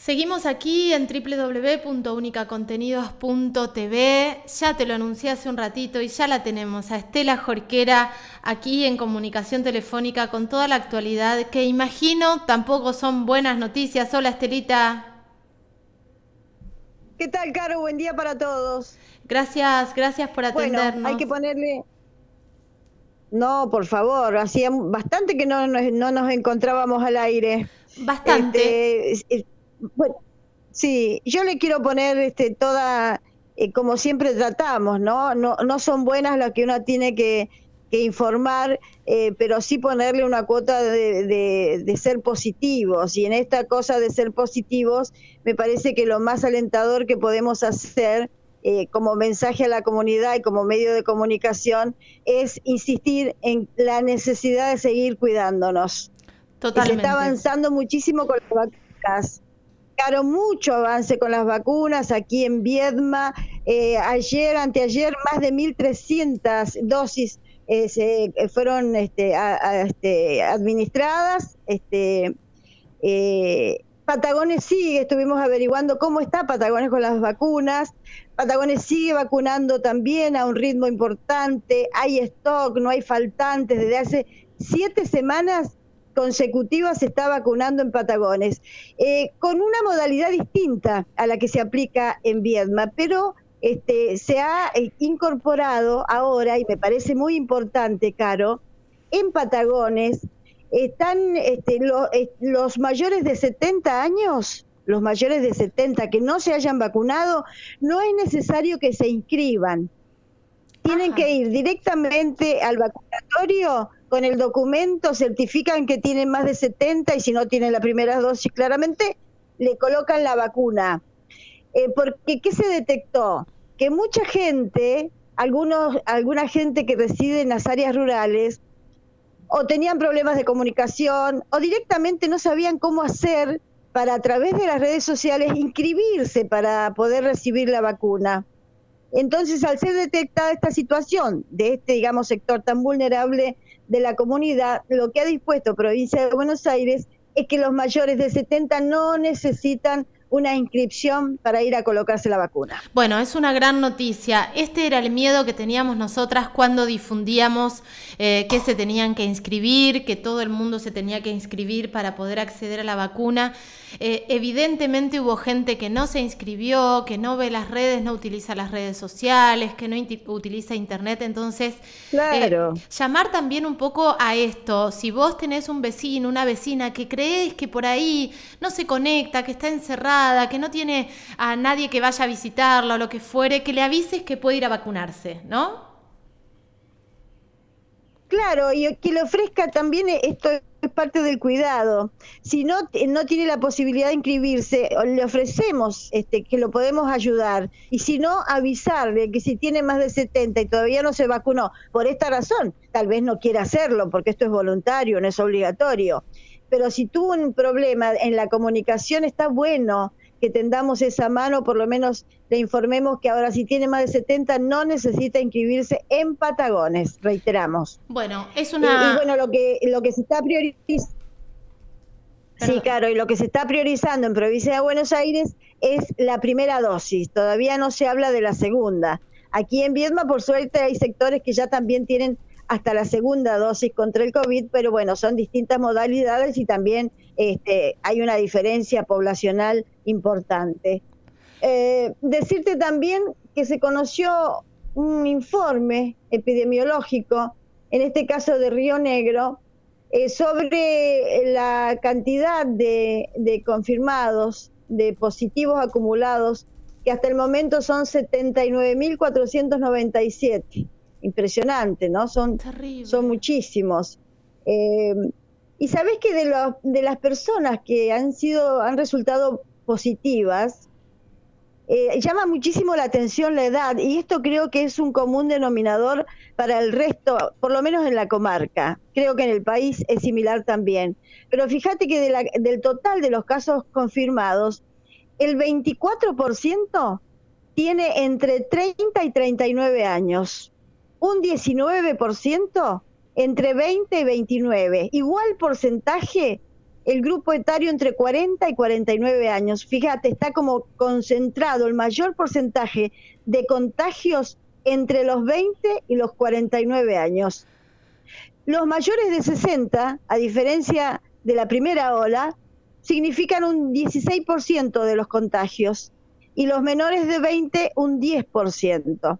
Seguimos aquí en www.unicacontenidos.tv. Ya te lo anuncié hace un ratito y ya la tenemos a Estela Jorquera aquí en comunicación telefónica con toda la actualidad que imagino tampoco son buenas noticias. Hola Estelita. ¿Qué tal, Caro? Buen día para todos. Gracias, gracias por atendernos. Bueno, hay que ponerle no, por favor, hacía bastante que no, no, nos encontrábamos al aire. Bastante. Este, bueno, sí, yo le quiero poner este, toda, eh, como siempre tratamos, ¿no? ¿no? No son buenas las que uno tiene que, informar, eh, pero sí ponerle una cuota de, de, ser positivos. Y en esta cosa de ser positivos, me parece que lo más alentador que podemos hacer eh, como mensaje a la comunidad y como medio de comunicación es insistir en la necesidad de seguir cuidándonos. Totalmente. Se está avanzando muchísimo con las vacunas Claro, mucho avance con las vacunas aquí en Viedma. Eh, ayer, anteayer, más de 1.300 dosis eh, se, eh, fueron este, este, administradas. Este, Patagones sigue, estuvimos averiguando cómo está Patagones con las vacunas. Patagones sigue vacunando también a un ritmo importante. Hay stock, no hay faltantes. Desde hace siete semanas consecutiva se está vacunando en Patagones, eh, con una modalidad distinta a la que se aplica en Viedma, pero este, se ha eh, incorporado ahora, y me parece muy importante, Caro, en Patagones están este, los mayores de 70 años, los mayores de 70 que no se hayan vacunado, no es necesario que se inscriban. Tienen que ir directamente al vacunatorio con el documento certifican que tienen más de 70 y si no tienen la primera dosis claramente, le colocan la vacuna. Eh, porque, ¿qué se detectó? Que mucha gente, algunos, alguna gente que reside en las áreas rurales, o tenían problemas de comunicación, o directamente no sabían cómo hacer para a través de las redes sociales inscribirse para poder recibir la vacuna. Entonces, al ser detectada esta situación de este, digamos, sector tan vulnerable de la comunidad, lo que ha dispuesto Provincia de Buenos Aires es que los mayores de 70 no necesitan una inscripción para ir a colocarse la vacuna. Bueno, es una gran noticia. Este era el miedo que teníamos nosotras cuando difundíamos eh, que se tenían que inscribir, que todo el mundo se tenía que inscribir para poder acceder a la vacuna. Eh, evidentemente hubo gente que no se inscribió, que no ve las redes, no utiliza las redes sociales, que no utiliza internet. Entonces, claro. Eh, llamar también un poco a esto. Si vos tenés un vecino, una vecina que crees que por ahí no se conecta, que está encerrado, que no tiene a nadie que vaya a visitarlo o lo que fuere, que le avises que puede ir a vacunarse, ¿no? Claro, y que le ofrezca también esto es parte del cuidado. Si no no tiene la posibilidad de inscribirse, le ofrecemos este que lo podemos ayudar y si no avisarle que si tiene más de 70 y todavía no se vacunó por esta razón, tal vez no quiera hacerlo porque esto es voluntario, no es obligatorio pero si tuvo un problema en la comunicación, está bueno que tendamos esa mano, por lo menos le informemos que ahora si tiene más de 70 no necesita inscribirse en Patagones, reiteramos. Bueno, es una... Y, bueno, lo que, lo que se está priorizando... Sí, claro, y lo que se está priorizando en provincia de Buenos Aires es la primera dosis, todavía no se habla de la segunda. Aquí en Viedma, por suerte, hay sectores que ya también tienen hasta la segunda dosis contra el COVID, pero bueno, son distintas modalidades y también este, hay una diferencia poblacional importante. Eh, decirte también que se conoció un informe epidemiológico, en este caso de Río Negro, eh, sobre la cantidad de, de confirmados, de positivos acumulados, que hasta el momento son 79.497 impresionante, ¿no? Son, son muchísimos. Eh, y sabes que de, las personas que han sido, han resultado positivas, eh, llama muchísimo la atención la edad y esto creo que es un común denominador para el resto, por lo menos en la comarca. Creo que en el país es similar también. Pero fíjate que del total de los casos confirmados, el 24% tiene entre 30 y 39 años un 19% entre 20 y 29. Igual porcentaje el grupo etario entre 40 y 49 años. Fíjate, está como concentrado el mayor porcentaje de contagios entre los 20 y los 49 años. Los mayores de 60, a diferencia de la primera ola, significan un 16% de los contagios y los menores de 20 un 10%.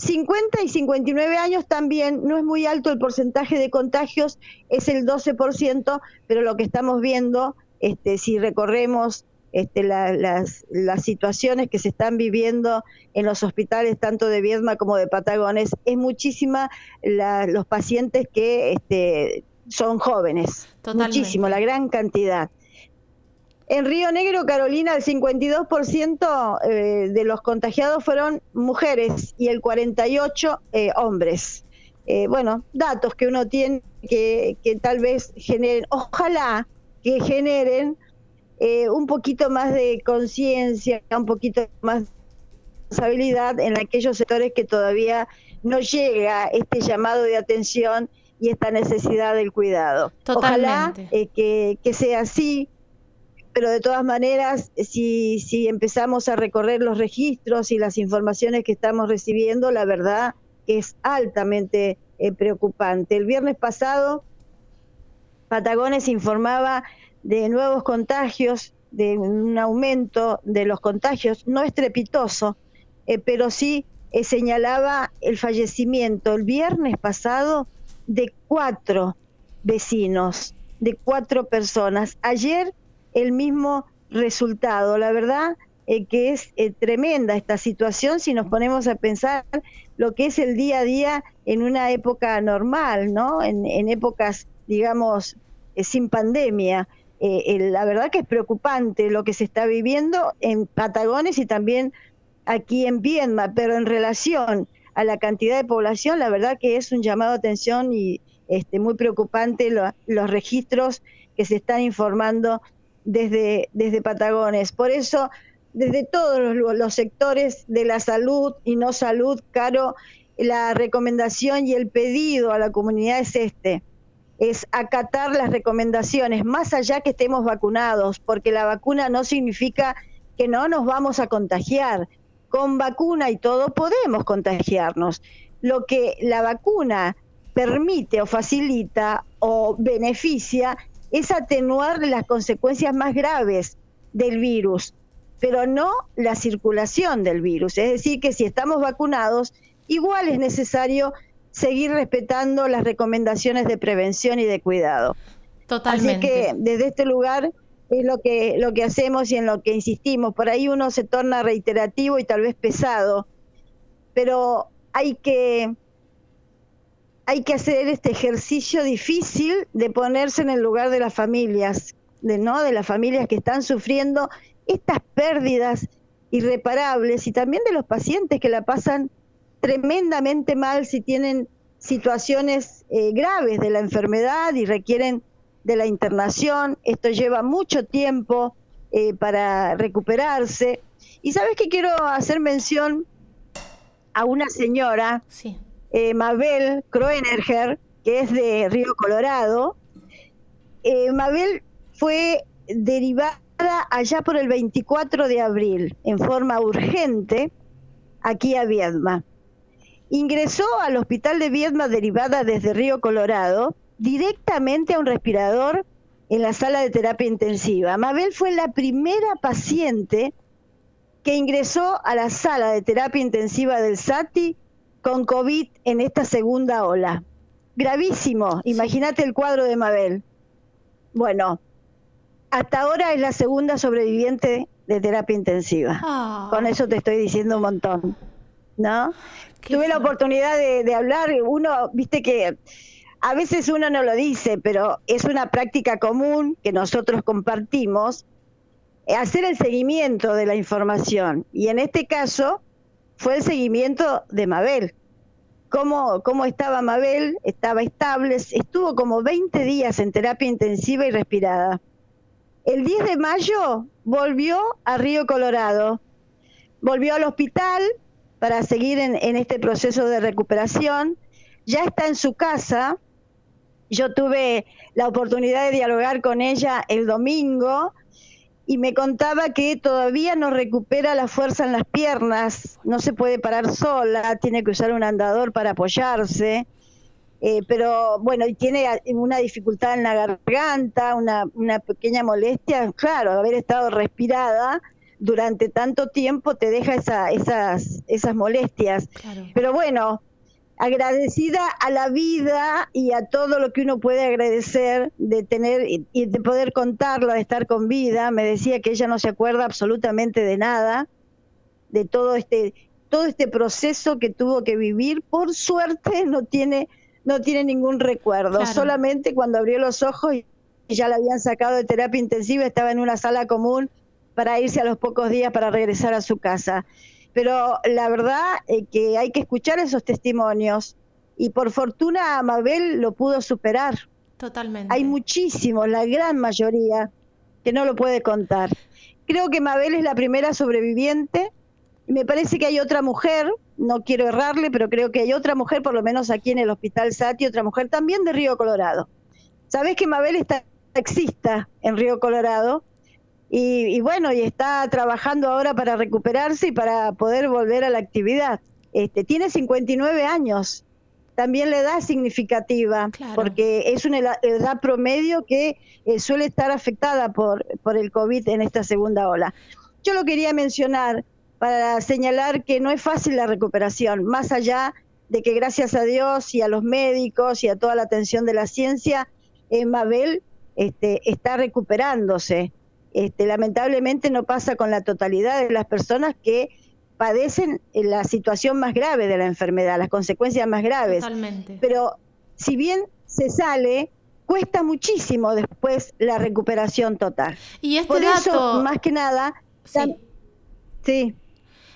50 y 59 años también no es muy alto el porcentaje de contagios, es el 12%, pero lo que estamos viendo, este, si recorremos este, las, situaciones que se están viviendo en los hospitales tanto de Viedma como de Patagones, es muchísima los pacientes que este, son jóvenes, muchísimo, la gran cantidad. En Río Negro, Carolina, el 52% eh, de los contagiados fueron mujeres y el 48% eh, hombres. Eh, bueno, datos que uno tiene que, que tal vez generen, ojalá que generen un poquito más de conciencia, un poquito más de responsabilidad en aquellos sectores que todavía no llega este llamado de atención y esta necesidad del cuidado. Ojalá que, que sea así, pero de todas maneras, si, si empezamos a recorrer los registros y las informaciones que estamos recibiendo, la verdad es altamente eh, preocupante. El viernes pasado, Patagones informaba de nuevos contagios, de un aumento de los contagios, no estrepitoso, eh, pero sí eh, señalaba el fallecimiento el viernes pasado de cuatro vecinos, de cuatro personas. Ayer el mismo resultado. La verdad eh, que es eh, tremenda esta situación si nos ponemos a pensar lo que es el día a día en una época normal, ¿no? En, épocas, digamos, eh, sin pandemia. la verdad que es preocupante lo que se está viviendo en Patagones y también aquí en Viedma, pero en relación a la cantidad de población, la verdad que es un llamado a atención y este, muy preocupante los registros que se están informando desde, desde Patagones. Por eso, desde todos los, sectores de la salud y no salud, Caro, la recomendación y el pedido a la comunidad es este, es acatar las recomendaciones, más allá que estemos vacunados, porque la vacuna no significa que no nos vamos a contagiar. Con vacuna y todo podemos contagiarnos. Lo que la vacuna permite o facilita o beneficia es atenuar las consecuencias más graves del virus, pero no la circulación del virus. Es decir, que si estamos vacunados, igual es necesario seguir respetando las recomendaciones de prevención y de cuidado. Totalmente. Así que desde este lugar es lo que, lo que hacemos y en lo que insistimos. Por ahí uno se torna reiterativo y tal vez pesado, pero hay que hay que hacer este ejercicio difícil de ponerse en el lugar de las familias, de no de las familias que están sufriendo estas pérdidas irreparables y también de los pacientes que la pasan tremendamente mal si tienen situaciones eh, graves de la enfermedad y requieren de la internación. Esto lleva mucho tiempo eh, para recuperarse. Y sabes que quiero hacer mención a una señora sí eh, Mabel Kroenerger, que es de Río Colorado. Eh, Mabel fue derivada allá por el 24 de abril en forma urgente aquí a Viedma. Ingresó al hospital de Viedma derivada desde Río Colorado directamente a un respirador en la sala de terapia intensiva. Mabel fue la primera paciente que ingresó a la sala de terapia intensiva del SATI con COVID en esta segunda ola. Gravísimo, imagínate el cuadro de Mabel. Bueno, hasta ahora es la segunda sobreviviente de terapia intensiva. Ah. Con eso te estoy diciendo un montón, ¿no? Tuve la oportunidad de, de hablar, uno, viste que a veces uno no lo dice, pero es una práctica común que nosotros compartimos, eh, hacer el seguimiento de la información. Y en este caso, fue el seguimiento de Mabel. Cómo, cómo estaba Mabel, estaba estable, estuvo como 20 días en terapia intensiva y respirada. El 10 de mayo volvió a Río Colorado, volvió al hospital para seguir en, en este proceso de recuperación, ya está en su casa. Yo tuve la oportunidad de dialogar con ella el domingo y me contaba que todavía no recupera la fuerza en las piernas, no se puede parar sola, tiene que usar un andador para apoyarse, eh, pero bueno, y tiene una dificultad en la garganta, una, una pequeña molestia, claro, haber estado respirada durante tanto tiempo te deja esa, esas, esas molestias. Pero bueno, agradecida a la vida y a todo lo que uno puede agradecer de tener y de poder contarlo, de estar con vida. Me decía que ella no se acuerda absolutamente de nada, de todo este todo este proceso que tuvo que vivir. Por suerte no tiene no tiene ningún recuerdo. Solamente cuando abrió los ojos y ya la habían sacado de terapia intensiva, estaba en una sala común para irse a los pocos días para regresar a su casa pero la verdad es que hay que escuchar esos testimonios y por fortuna Mabel lo pudo superar. Totalmente. Hay muchísimos, la gran mayoría, que no lo puede contar. Creo que Mabel es la primera sobreviviente. Me parece que hay otra mujer, no quiero errarle, pero creo que hay otra mujer, por lo menos aquí en el Hospital Sati, otra mujer también de Río Colorado. Sabes que Mabel está taxista en Río Colorado y, bueno, y está trabajando ahora para recuperarse y para poder volver a la actividad. Este, tiene 59 años, también la edad significativa, porque es una edad promedio que eh, suele estar afectada por, por el COVID en esta segunda ola. Yo lo quería mencionar para señalar que no es fácil la recuperación, más allá de que gracias a Dios y a los médicos y a toda la atención de la ciencia, eh, Mabel este, está recuperándose. Este, lamentablemente no pasa con la totalidad de las personas que padecen la situación más grave de la enfermedad, las consecuencias más graves. Totalmente. Pero si bien se sale, cuesta muchísimo después la recuperación total. Y este por dato... eso, más que nada, sí.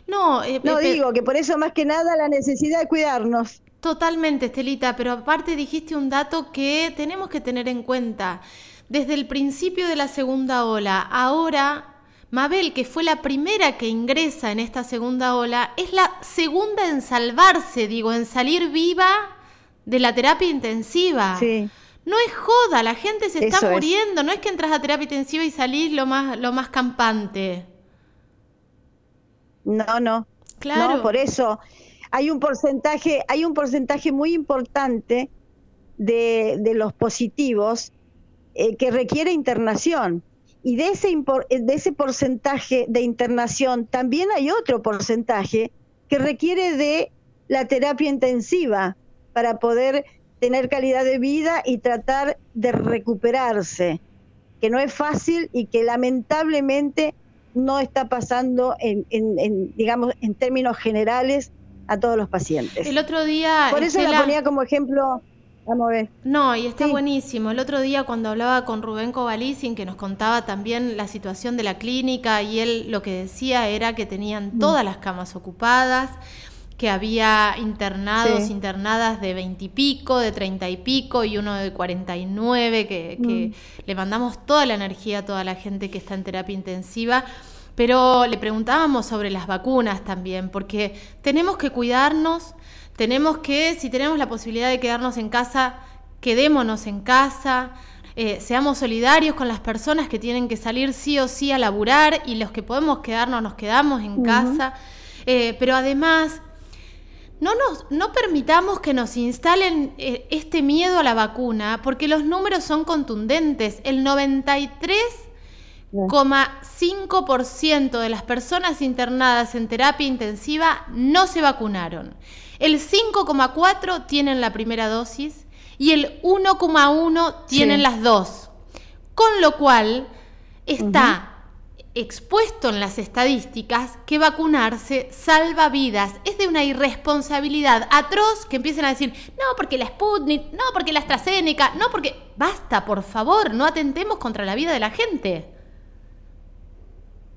No, eh, no digo que por eso más que nada la necesidad de cuidarnos. Totalmente, Estelita, pero aparte dijiste un dato que tenemos que tener en cuenta desde el principio de la segunda ola. Ahora, Mabel, que fue la primera que ingresa en esta segunda ola, es la segunda en salvarse, digo, en salir viva de la terapia intensiva. Sí. No es joda, la gente se está muriendo, no es que entras a terapia intensiva y salís lo más, lo más campante. No, no. Claro. No, por eso hay un porcentaje, hay un porcentaje muy importante de, de los positivos eh, que requiere internación. Y de ese, eh, de ese porcentaje de internación también hay otro porcentaje que requiere de la terapia intensiva para poder tener calidad de vida y tratar de recuperarse, que no es fácil y que lamentablemente no está pasando en, digamos, en términos generales a todos los pacientes. El otro día... Por eso la ponía como ejemplo. No, y está buenísimo. El otro día cuando hablaba con Rubén Covalicin, que nos contaba también la situación de la clínica, y él lo que decía era que tenían mm. todas las camas ocupadas, que había internados, internadas de veintipico, de treinta y pico, y uno de cuarenta y nueve, que, que mm. le mandamos toda la energía a toda la gente que está en terapia intensiva. Pero le preguntábamos sobre las vacunas también, porque tenemos que cuidarnos tenemos que, si tenemos la posibilidad de quedarnos en casa, quedémonos en casa, eh, seamos solidarios con las personas que tienen que salir sí o sí a laburar y los que podemos quedarnos, nos quedamos en casa. Eh, pero además, no, nos, no permitamos que nos instalen eh, este miedo a la vacuna, porque los números son contundentes. El 93,5% de las personas internadas en terapia intensiva no se vacunaron. El 5,4 tienen la primera dosis y el 1,1 tienen las dos. Con lo cual está expuesto en las estadísticas que vacunarse salva vidas. Es de una irresponsabilidad atroz que empiecen a decir, no, porque la Sputnik, no, porque la AstraZeneca, no, porque... Basta, por favor, no atentemos contra la vida de la gente.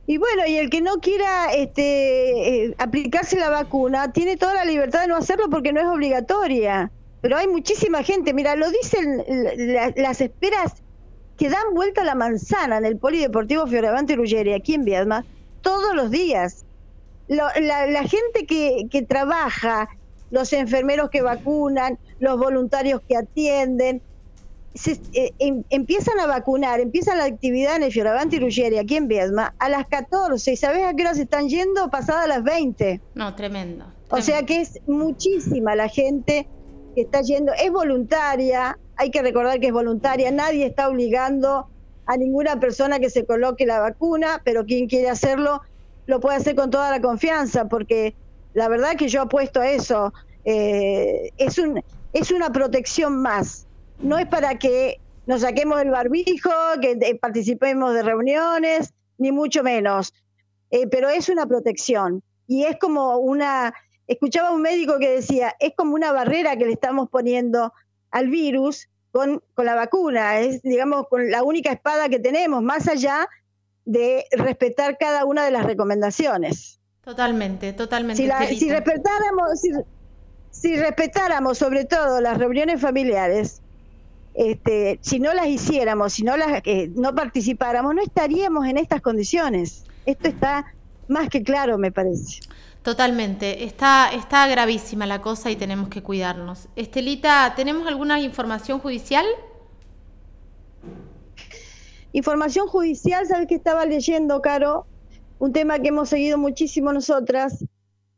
Y bueno, y el que no quiera este, eh, aplicarse la vacuna tiene toda la libertad de no hacerlo porque no es obligatoria. Pero hay muchísima gente, mira, lo dicen las esperas que dan vuelta la manzana en el Polideportivo Fioravante Ruggeri, aquí en Viedma, todos los días. la, la, gente que, que trabaja, los enfermeros que vacunan, los voluntarios que atienden, se, eh, em, empiezan a vacunar, empieza la actividad en el Fioravanti Ruggeri, aquí en Viedma, a las 14. ¿Y sabes a qué hora se están yendo? Pasadas las 20. No, tremendo, O sea que es muchísima la gente que está yendo. Es voluntaria, hay que recordar que es voluntaria, nadie está obligando a ninguna persona que se coloque la vacuna, pero quien quiere hacerlo lo puede hacer con toda la confianza, porque la verdad que yo apuesto a eso. Eh, es, un, es una protección más. No es para que nos saquemos el barbijo, que participemos de reuniones, ni mucho menos. Eh, pero es una protección. Y es como una, escuchaba un médico que decía, es como una barrera que le estamos poniendo al virus con, con la vacuna. Es, digamos, con la única espada que tenemos, más allá de respetar cada una de las recomendaciones. Totalmente, totalmente. Si, respetáramos, si, respetáramos sobre todo las reuniones familiares, este, si no las hiciéramos, si no las eh, no participáramos, no estaríamos en estas condiciones. Esto está más que claro, me parece. Totalmente, está, está gravísima la cosa y tenemos que cuidarnos. Estelita, ¿tenemos alguna información judicial? Información judicial, sabes que estaba leyendo, Caro, un tema que hemos seguido muchísimo nosotras,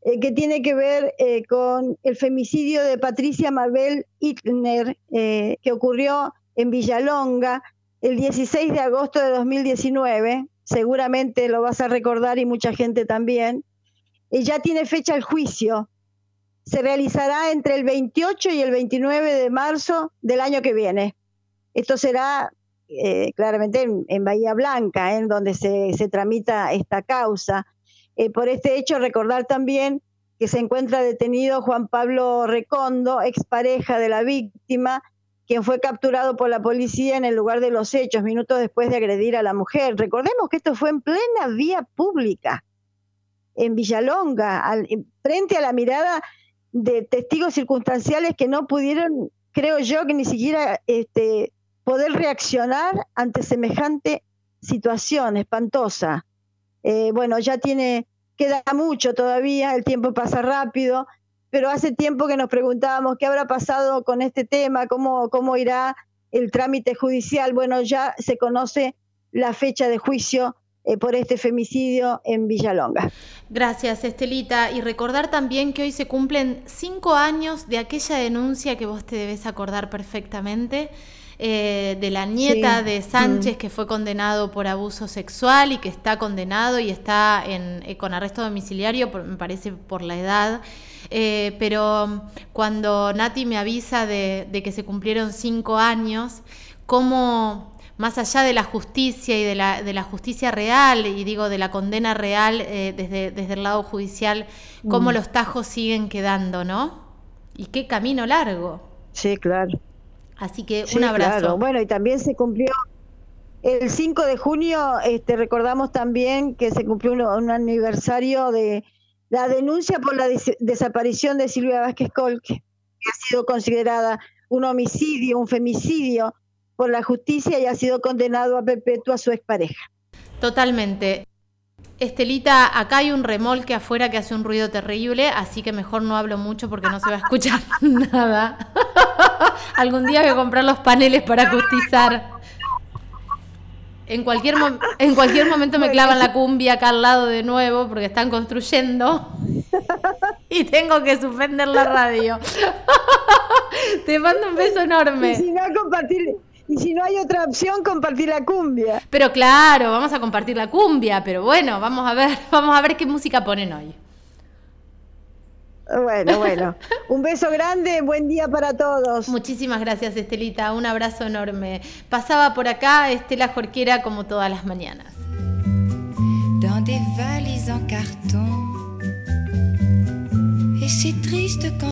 eh, que tiene que ver eh, con el femicidio de Patricia Mabel Hitler, eh, que ocurrió en Villalonga el 16 de agosto de 2019. Seguramente lo vas a recordar y mucha gente también. ya tiene fecha el juicio. Se realizará entre el 28 y el 29 de marzo del año que viene. Esto será eh, claramente en, Bahía Blanca, en donde se, tramita esta causa. Eh, por este hecho, recordar también que se encuentra detenido Juan Pablo Recondo, expareja de la víctima, quien fue capturado por la policía en el lugar de los hechos, minutos después de agredir a la mujer. Recordemos que esto fue en plena vía pública, en Villalonga, frente a la mirada de testigos circunstanciales que no pudieron, creo yo, que ni siquiera este, poder reaccionar ante semejante situación espantosa. Eh, bueno, ya tiene, queda mucho todavía, el tiempo pasa rápido, pero hace tiempo que nos preguntábamos qué habrá pasado con este tema, cómo, cómo irá el trámite judicial. Bueno, ya se conoce la fecha de juicio eh, por este femicidio en Villalonga. Gracias, Estelita. Y recordar también que hoy se cumplen cinco años de aquella denuncia que vos te debes acordar perfectamente eh, de la nieta de Sánchez mm. que fue condenado por abuso sexual y que está condenado y está en, eh, con arresto domiciliario, me parece por la edad. Eh, pero cuando Nati me avisa de, que se cumplieron cinco años, cómo más allá de la justicia y de la, de la justicia real, y digo de la condena real desde, desde el lado judicial, cómo mm. los tajos siguen quedando, ¿no? Y qué camino largo. Sí, claro. Así que un abrazo. Bueno, y también se cumplió el 5 de junio, este, recordamos también que se cumplió un, aniversario de la denuncia por la desaparición de Silvia Vázquez Colque, que ha sido considerada un homicidio, un femicidio por la justicia y ha sido condenado a perpetua a su expareja. Totalmente. Estelita, acá hay un remolque afuera que hace un ruido terrible, así que mejor no hablo mucho porque no se va a escuchar nada. Algún día voy a comprar los paneles para acustizar. En cualquier, en cualquier momento me clavan la cumbia acá al lado de nuevo porque están construyendo y tengo que suspender la radio. Te mando un beso enorme. si no, compartir, y si no hay otra opción, compartir la cumbia. Pero claro, vamos a compartir la cumbia, pero bueno, vamos a ver, vamos a ver qué música ponen hoy. Bueno, bueno. Un beso grande, buen día para todos. Muchísimas gracias, Estelita. Un abrazo enorme. Pasaba por acá Estela Jorquera como todas las mañanas. Dans des valises en carton. Et c'est triste